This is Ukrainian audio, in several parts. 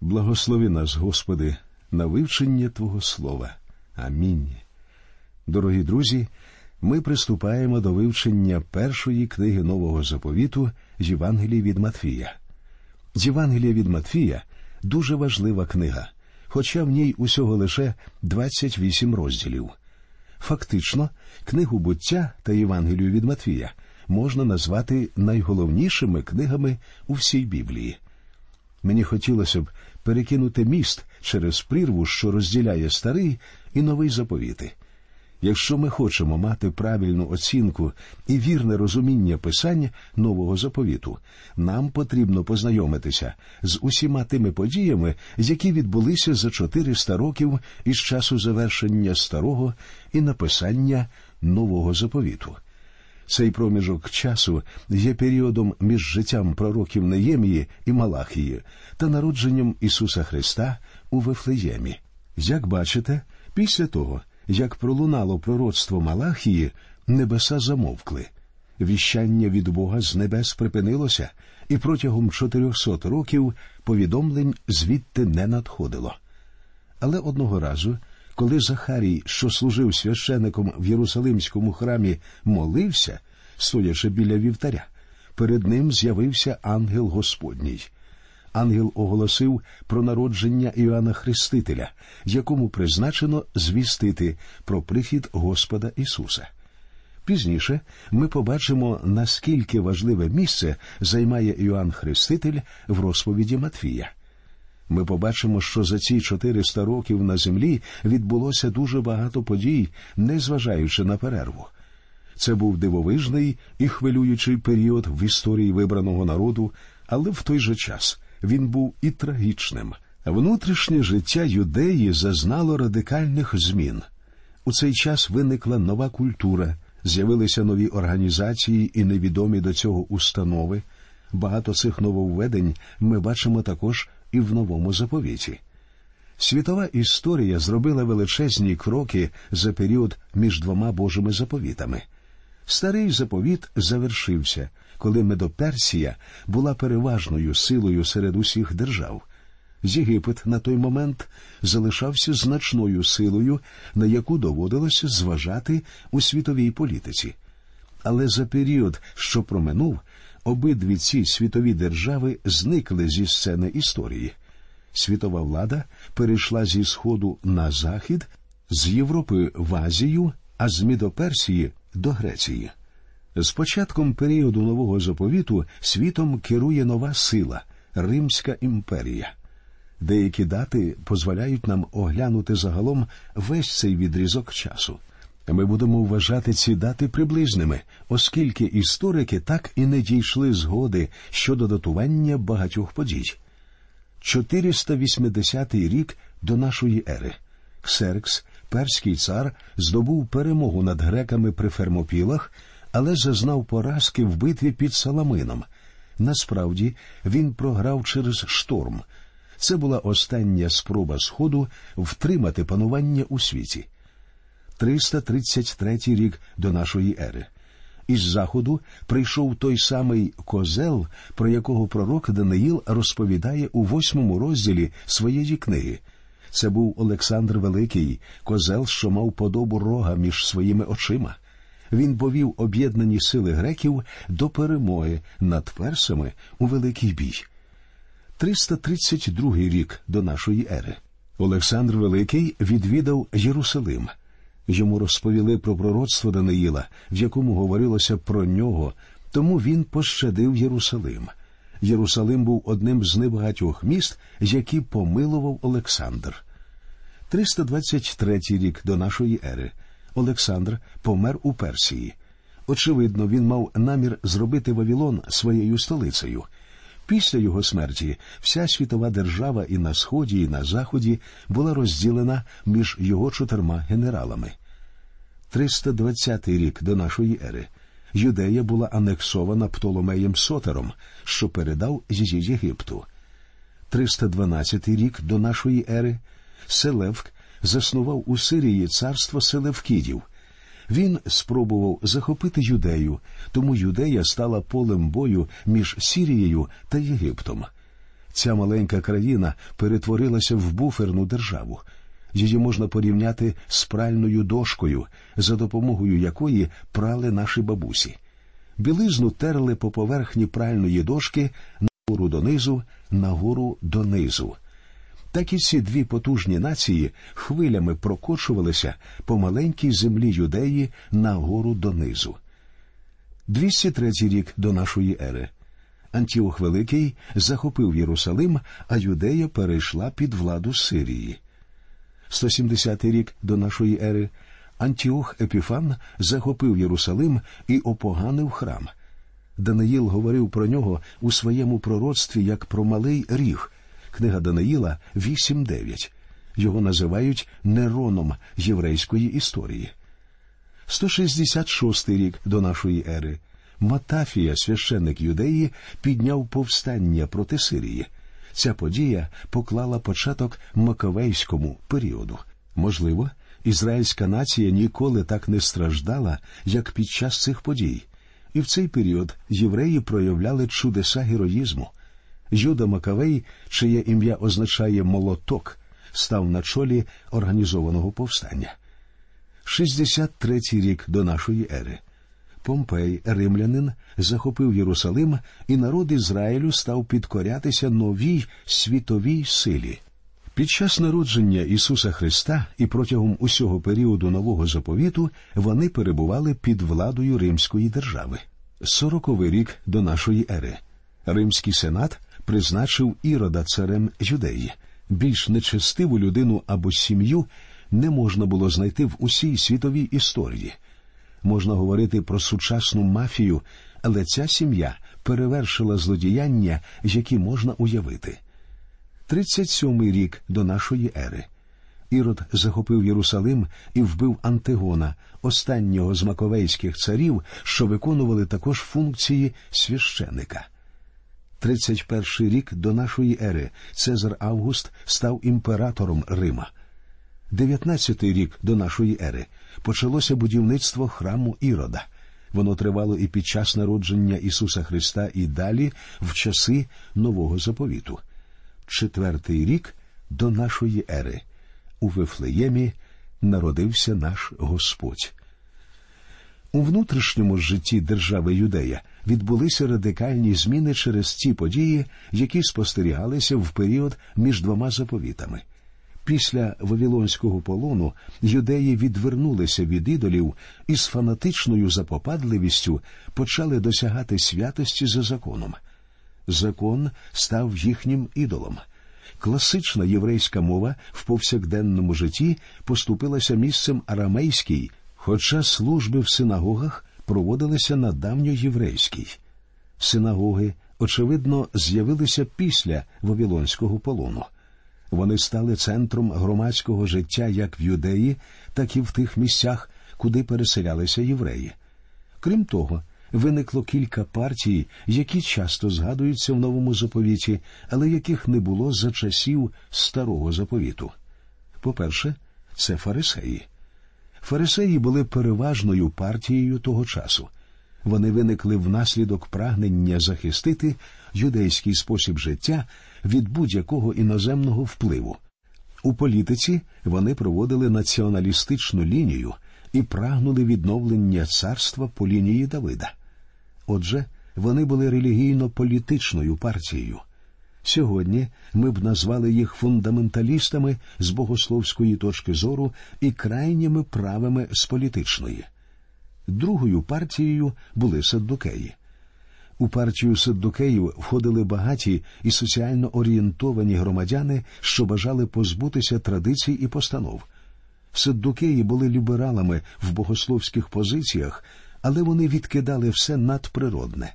Благослови нас, Господи, на вивчення Твого Слова. Амінь. Дорогі друзі, ми приступаємо до вивчення першої книги Нового заповіту з Євангелії від Матфія. Євангелія від Матфія дуже важлива книга, хоча в ній усього лише 28 розділів. Фактично, книгу буття та Євангелію від Матфія можна назвати найголовнішими книгами у всій Біблії. Мені хотілося б перекинути міст через прірву, що розділяє старий і новий заповіти. Якщо ми хочемо мати правильну оцінку і вірне розуміння писання нового заповіту, нам потрібно познайомитися з усіма тими подіями, які відбулися за 400 років із часу завершення старого і написання нового заповіту. Цей проміжок часу є періодом між життям пророків Неємії і Малахії та народженням Ісуса Христа у Вифлеємі. Як бачите, після того, як пролунало пророцтво Малахії, небеса замовкли. Віщання від Бога з небес припинилося, і протягом 400 років повідомлень звідти не надходило. Але одного разу коли Захарій, що служив священиком в Єрусалимському храмі, молився, стоячи біля вівтаря, перед ним з'явився ангел Господній. Ангел оголосив про народження Іоанна Хрестителя, якому призначено звістити про прихід Господа Ісуса. Пізніше ми побачимо, наскільки важливе місце займає Іоанн Хреститель в розповіді Матвія ми побачимо, що за ці 400 років на землі відбулося дуже багато подій, незважаючи на перерву. Це був дивовижний і хвилюючий період в історії вибраного народу, але в той же час він був і трагічним. Внутрішнє життя юдеї зазнало радикальних змін. У цей час виникла нова культура, з'явилися нові організації і невідомі до цього установи. Багато цих нововведень ми бачимо також і в новому заповіті. Світова історія зробила величезні кроки за період між двома Божими заповітами. Старий заповіт завершився, коли Медоперсія була переважною силою серед усіх держав. Єгипет на той момент залишався значною силою, на яку доводилося зважати у світовій політиці. Але за період, що проминув, обидві ці світові держави зникли зі сцени історії. Світова влада перейшла зі сходу на захід, з Європи в Азію, а з Мідоперсії до Греції. З початком періоду нового заповіту світом керує нова сила Римська імперія. Деякі дати дозволяють нам оглянути загалом весь цей відрізок часу. Ми будемо вважати ці дати приблизними, оскільки історики так і не дійшли згоди щодо датування багатьох подій. 480 рік до нашої ери. Ксеркс, перський цар, здобув перемогу над греками при Фермопілах, але зазнав поразки в битві під Саламином. Насправді він програв через шторм. Це була остання спроба Сходу втримати панування у світі. 333 рік до нашої ери. Із заходу прийшов той самий козел, про якого пророк Даниїл розповідає у восьмому розділі своєї книги. Це був Олександр Великий, козел, що мав подобу рога між своїми очима. Він повів об'єднані сили греків до перемоги над персами у великий бій. 332 рік до нашої ери. Олександр Великий відвідав Єрусалим. Йому розповіли про пророцтво Даниїла, в якому говорилося про нього, тому він пощадив Єрусалим. Єрусалим був одним з небагатьох міст, які помилував Олександр. 323 рік до нашої ери. Олександр помер у Персії. Очевидно, він мав намір зробити Вавілон своєю столицею. Після його смерті вся світова держава і на сході, і на заході була розділена між його чотирма генералами. 320 рік до нашої ери. Юдея була анексована Птоломеєм Сотером, що передав її Єгипту. 312 рік до нашої ери Селевк заснував у Сирії царство Селевкідів. Він спробував захопити юдею, тому юдея стала полем бою між Сірією та Єгиптом. Ця маленька країна перетворилася в буферну державу. Її можна порівняти з пральною дошкою, за допомогою якої прали наші бабусі. Білизну терли по поверхні пральної дошки нагору донизу, нагору донизу. Так і ці дві потужні нації хвилями прокочувалися по маленькій землі юдеї нагору донизу. 203 рік до нашої ери. Антіох Великий захопив Єрусалим, а Юдея перейшла під владу Сирії. 170 рік до нашої ери. Антіох Епіфан захопив Єрусалим і опоганив храм. Даниїл говорив про нього у своєму пророцтві як про малий ріг. Книга Даниїла 8.9. Його називають Нероном єврейської історії. 166 рік до нашої ери. Матафія, священник юдеї, підняв повстання проти Сирії. Ця подія поклала початок Маковейському періоду. Можливо, ізраїльська нація ніколи так не страждала, як під час цих подій, і в цей період євреї проявляли чудеса героїзму. Юда Макавей, чиє ім'я означає молоток, став на чолі організованого повстання. 63-й рік до нашої ери. Помпей, римлянин, захопив Єрусалим, і народ Ізраїлю став підкорятися новій світовій силі. Під час народження Ісуса Христа і протягом усього періоду нового заповіту вони перебували під владою Римської держави. Сороковий рік до нашої ери. Римський сенат призначив ірода царем юдеї. Більш нечестиву людину або сім'ю не можна було знайти в усій світовій історії. Можна говорити про сучасну мафію, але ця сім'я перевершила злодіяння, які можна уявити. 37-й рік до нашої ери. Ірод захопив Єрусалим і вбив Антигона, останнього з маковейських царів, що виконували також функції священика. 31-й рік до нашої ери Цезар Август став імператором Рима. 19-й рік до нашої ери почалося будівництво храму Ірода. Воно тривало і під час народження Ісуса Христа, і далі в часи нового заповіту. Четвертий рік до нашої ери. У Вифлеємі народився наш Господь. У внутрішньому житті держави Юдея відбулися радикальні зміни через ті події, які спостерігалися в період між двома заповітами. Після Вавилонського полону юдеї відвернулися від ідолів і з фанатичною запопадливістю почали досягати святості за законом. Закон став їхнім ідолом. Класична єврейська мова в повсякденному житті поступилася місцем арамейській, хоча служби в синагогах проводилися на давньоєврейській. Синагоги, очевидно, з'явилися після Вавилонського полону. Вони стали центром громадського життя як в юдеї, так і в тих місцях, куди переселялися євреї. Крім того, виникло кілька партій, які часто згадуються в новому заповіті, але яких не було за часів старого заповіту. По-перше, це фарисеї. Фарисеї були переважною партією того часу. Вони виникли внаслідок прагнення захистити юдейський спосіб життя від будь-якого іноземного впливу. У політиці вони проводили націоналістичну лінію і прагнули відновлення царства по лінії Давида. Отже, вони були релігійно-політичною партією. Сьогодні ми б назвали їх фундаменталістами з богословської точки зору і крайніми правими з політичної. Другою партією були саддукеї. У партію саддукеїв входили багаті і соціально орієнтовані громадяни, що бажали позбутися традицій і постанов. Саддукеї були лібералами в богословських позиціях, але вони відкидали все надприродне.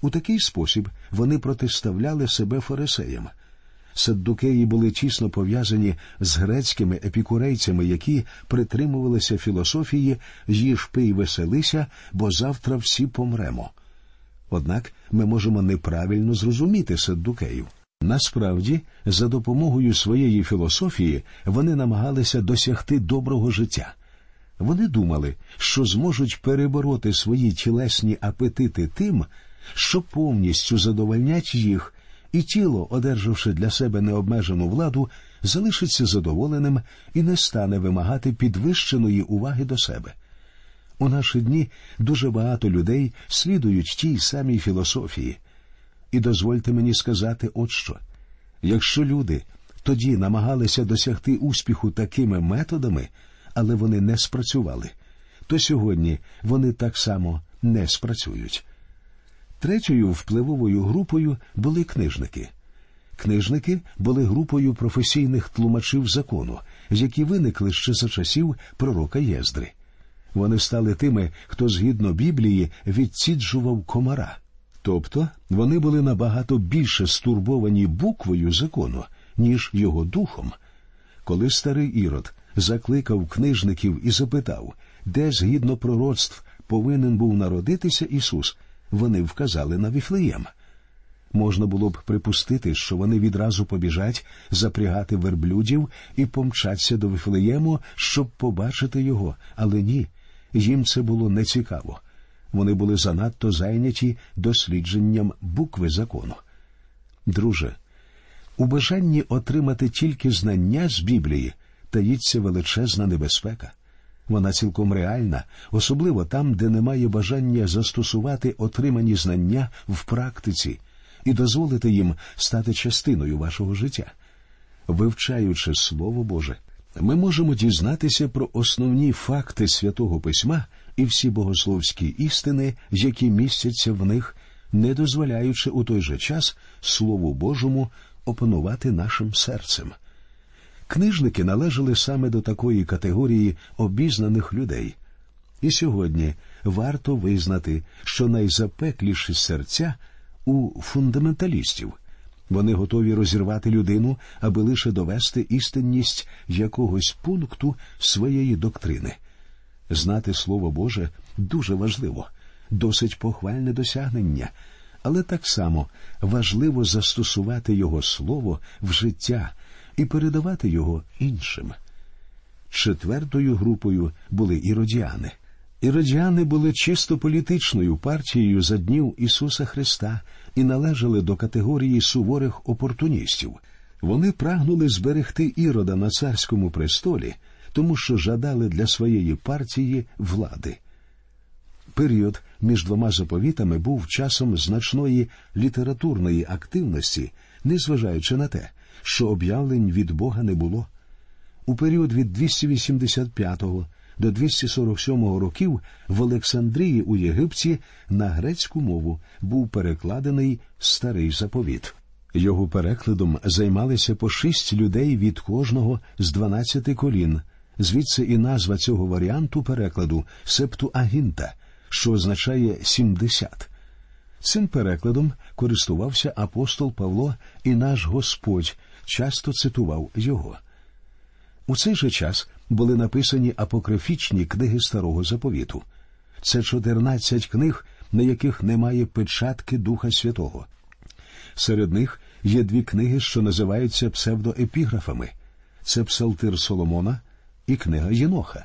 У такий спосіб вони протиставляли себе фарисеям. Саддукеї були тісно пов'язані з грецькими епікурейцями, які притримувалися філософії їж пий веселися, бо завтра всі помремо. Однак ми можемо неправильно зрозуміти саддукеїв. Насправді, за допомогою своєї філософії вони намагалися досягти доброго життя. Вони думали, що зможуть перебороти свої тілесні апетити тим, що повністю задовольнять їх і тіло, одержавши для себе необмежену владу, залишиться задоволеним і не стане вимагати підвищеної уваги до себе. У наші дні дуже багато людей слідують тій самій філософії. І дозвольте мені сказати от що якщо люди тоді намагалися досягти успіху такими методами, але вони не спрацювали, то сьогодні вони так само не спрацюють. Третьою впливовою групою були книжники. Книжники були групою професійних тлумачів закону, які виникли ще за часів пророка Єздри. Вони стали тими, хто згідно Біблії відсіджував комара. Тобто вони були набагато більше стурбовані буквою закону, ніж його духом. Коли старий Ірод закликав книжників і запитав, де згідно пророцтв повинен був народитися Ісус, вони вказали на Віфлеєм. Можна було б припустити, що вони відразу побіжать запрягати верблюдів і помчаться до Вифлеєму, щоб побачити його, але ні, їм це було нецікаво. Вони були занадто зайняті дослідженням букви закону. Друже, у бажанні отримати тільки знання з Біблії таїться величезна небезпека. Вона цілком реальна, особливо там, де немає бажання застосувати отримані знання в практиці і дозволити їм стати частиною вашого життя. Вивчаючи Слово Боже, ми можемо дізнатися про основні факти святого письма і всі богословські істини, які містяться в них, не дозволяючи у той же час Слову Божому опанувати нашим серцем. Книжники належали саме до такої категорії обізнаних людей. І сьогодні варто визнати, що найзапекліші серця у фундаменталістів. Вони готові розірвати людину, аби лише довести істинність якогось пункту своєї доктрини. Знати Слово Боже дуже важливо, досить похвальне досягнення, але так само важливо застосувати Його слово в життя і передавати його іншим. Четвертою групою були іродіани. Іродіани були чисто політичною партією за днів Ісуса Христа і належали до категорії суворих опортуністів. Вони прагнули зберегти ірода на царському престолі, тому що жадали для своєї партії влади. Період між двома заповітами був часом значної літературної активності, незважаючи на те, що об'явлень від Бога не було. У період від 285 до 247 років в Олександрії у Єгипті на грецьку мову був перекладений старий заповіт. Його перекладом займалися по шість людей від кожного з дванадцяти колін, звідси і назва цього варіанту перекладу Септуагінта, що означає сімдесят. Цим перекладом користувався апостол Павло і наш Господь часто цитував його. У цей же час були написані апокрифічні книги Старого Заповіту. Це 14 книг, на яких немає печатки Духа Святого. Серед них є дві книги, що називаються псевдоепіграфами це Псалтир Соломона і книга Єноха.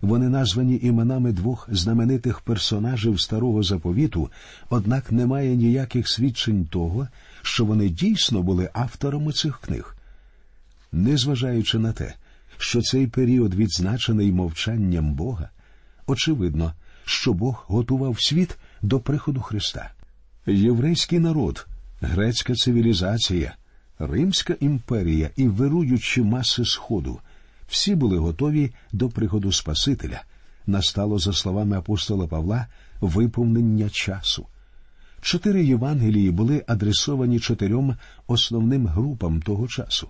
Вони названі іменами двох знаменитих персонажів старого заповіту, однак немає ніяких свідчень того, що вони дійсно були авторами цих книг. Незважаючи на те, що цей період відзначений мовчанням Бога, очевидно, що Бог готував світ до приходу Христа. Єврейський народ, грецька цивілізація, Римська імперія і вируючі маси Сходу всі були готові до приходу Спасителя. Настало, за словами апостола Павла, виповнення часу. Чотири Євангелії були адресовані чотирьом основним групам того часу.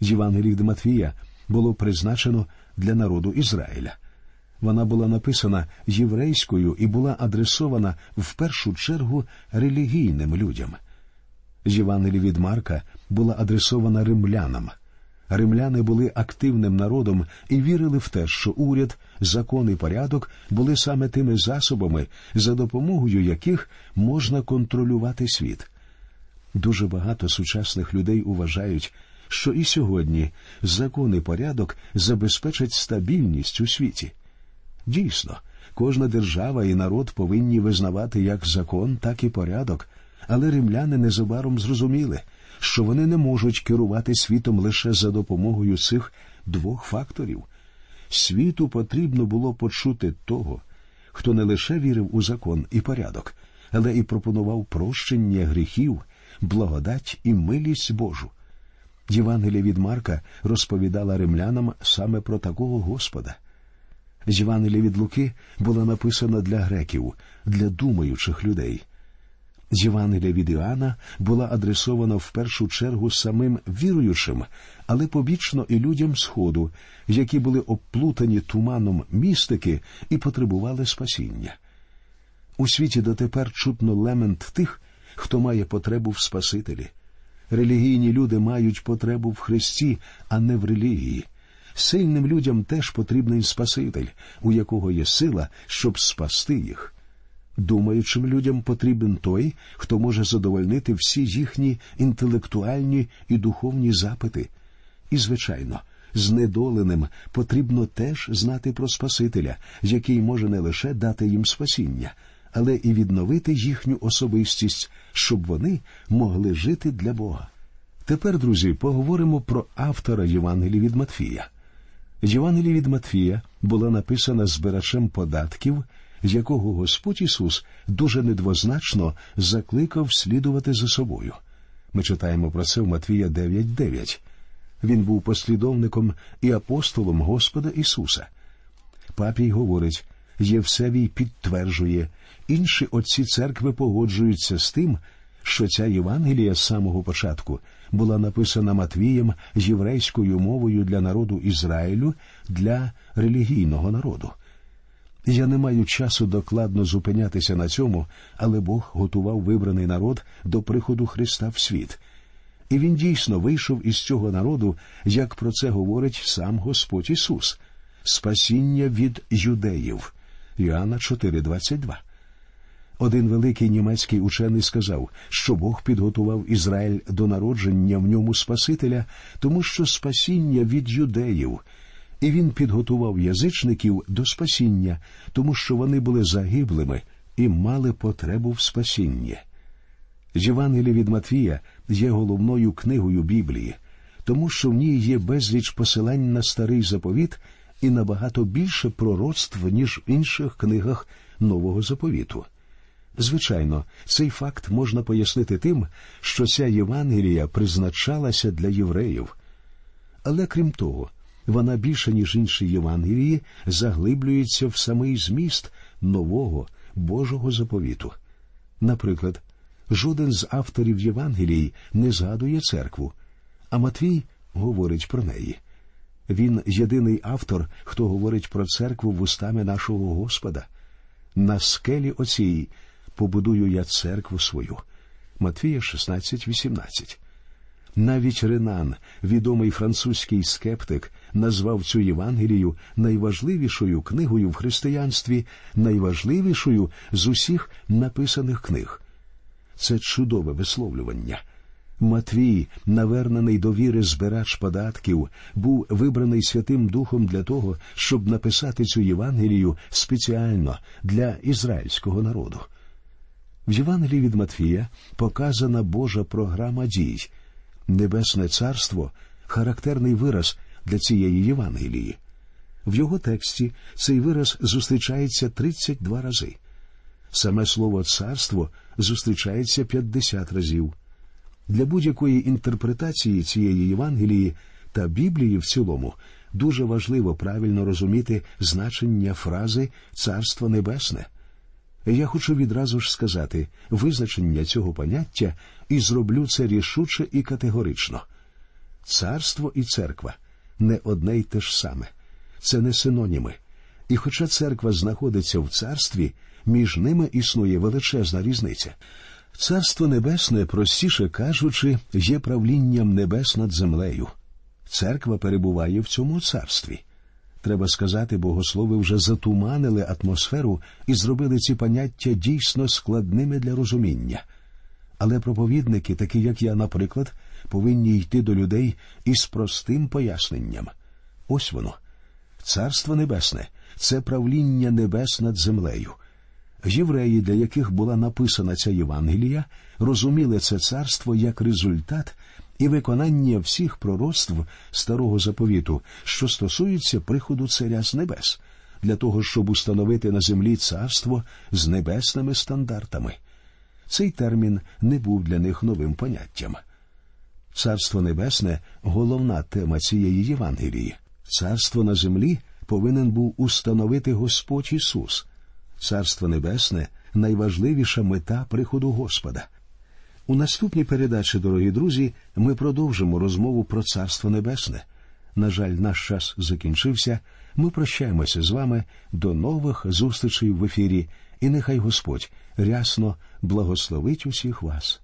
Євангелії Матвія було призначено для народу Ізраїля. Вона була написана єврейською і була адресована в першу чергу релігійним людям. Євангелія від Марка була адресована римлянам. Римляни були активним народом і вірили в те, що уряд, закон і порядок були саме тими засобами, за допомогою яких можна контролювати світ. Дуже багато сучасних людей вважають, що і сьогодні закон і порядок забезпечать стабільність у світі. Дійсно, кожна держава і народ повинні визнавати як закон, так і порядок, Але римляни незабаром зрозуміли, що вони не можуть керувати світом лише за допомогою цих двох факторів. Світу потрібно було почути того, хто не лише вірив у закон і порядок, але і пропонував прощення гріхів, благодать і милість Божу. Євангелія від Марка розповідала римлянам саме про такого Господа. Євангелія від Луки була написана для греків, для думаючих людей. Євангелія від Іоанна була адресована в першу чергу самим віруючим, але побічно і людям Сходу, які були обплутані туманом містики і потребували спасіння. У світі дотепер чутно лемент тих, хто має потребу в Спасителі. Релігійні люди мають потребу в Христі, а не в релігії. Сильним людям теж потрібний Спаситель, у якого є сила, щоб спасти їх. Думаючим людям потрібен той, хто може задовольнити всі їхні інтелектуальні і духовні запити. І, звичайно, знедоленим потрібно теж знати про Спасителя, який може не лише дати їм спасіння, але і відновити їхню особистість, щоб вони могли жити для Бога. Тепер, друзі, поговоримо про автора Євангелії від Матфія. Євангелія від Матфія була написана збирачем податків, якого Господь Ісус дуже недвозначно закликав слідувати за собою. Ми читаємо про це в Матвія 9.9. Він був послідовником і апостолом Господа Ісуса. Папій говорить, Євсевій підтверджує, інші отці церкви погоджуються з тим, що ця Євангелія з самого початку була написана Матвієм єврейською мовою для народу Ізраїлю для релігійного народу. Я не маю часу докладно зупинятися на цьому, але Бог готував вибраний народ до приходу Христа в світ. І він дійсно вийшов із цього народу, як про це говорить сам Господь Ісус, спасіння від юдеїв. Іоанна 4,22 один великий німецький учений сказав, що Бог підготував Ізраїль до народження в ньому Спасителя, тому що спасіння від юдеїв, і він підготував язичників до спасіння, тому що вони були загиблими і мали потребу в спасінні. Євангелія від Матвія є головною книгою Біблії, тому що в ній є безліч посилань на старий заповіт і набагато більше пророцтв, ніж в інших книгах нового заповіту. Звичайно, цей факт можна пояснити тим, що ця Євангелія призначалася для євреїв. Але крім того, вона більше, ніж інші Євангелії, заглиблюється в самий зміст нового Божого заповіту. Наприклад, жоден з авторів Євангелії не згадує церкву, а Матвій говорить про неї. Він єдиний автор, хто говорить про церкву вустами нашого Господа. На скелі оцій побудую я церкву свою. Матвія 16,18. Навіть Ренан, відомий французький скептик, назвав цю Євангелію найважливішою книгою в християнстві, найважливішою з усіх написаних книг. Це чудове висловлювання. Матвій, навернений до віри збирач податків, був вибраний Святим Духом для того, щоб написати цю Євангелію спеціально для ізраїльського народу. В Євангелії від Матфія показана Божа програма дій. Небесне царство характерний вираз для цієї Євангелії. В його тексті цей вираз зустрічається 32 рази. Саме слово царство зустрічається 50 разів. Для будь-якої інтерпретації цієї Євангелії та Біблії в цілому дуже важливо правильно розуміти значення фрази Царство Небесне. Я хочу відразу ж сказати визначення цього поняття і зроблю це рішуче і категорично. Царство і церква не одне й те ж саме, це не синоніми. І хоча церква знаходиться в царстві, між ними існує величезна різниця. Царство Небесне, простіше кажучи, є правлінням небес над землею. Церква перебуває в цьому царстві. Треба сказати, богослови вже затуманили атмосферу і зробили ці поняття дійсно складними для розуміння. Але проповідники, такі як я, наприклад, повинні йти до людей із простим поясненням. Ось воно. Царство Небесне це правління небес над землею. Євреї, для яких була написана ця Євангелія, розуміли це царство як результат і виконання всіх пророцтв старого заповіту, що стосуються приходу царя з небес, для того, щоб установити на землі царство з небесними стандартами. Цей термін не був для них новим поняттям. Царство Небесне головна тема цієї Євангелії. Царство на землі повинен був установити Господь Ісус. Царство Небесне найважливіша мета приходу Господа. У наступній передачі, дорогі друзі, ми продовжимо розмову про Царство Небесне. На жаль, наш час закінчився. Ми прощаємося з вами до нових зустрічей в ефірі, і нехай Господь рясно благословить усіх вас.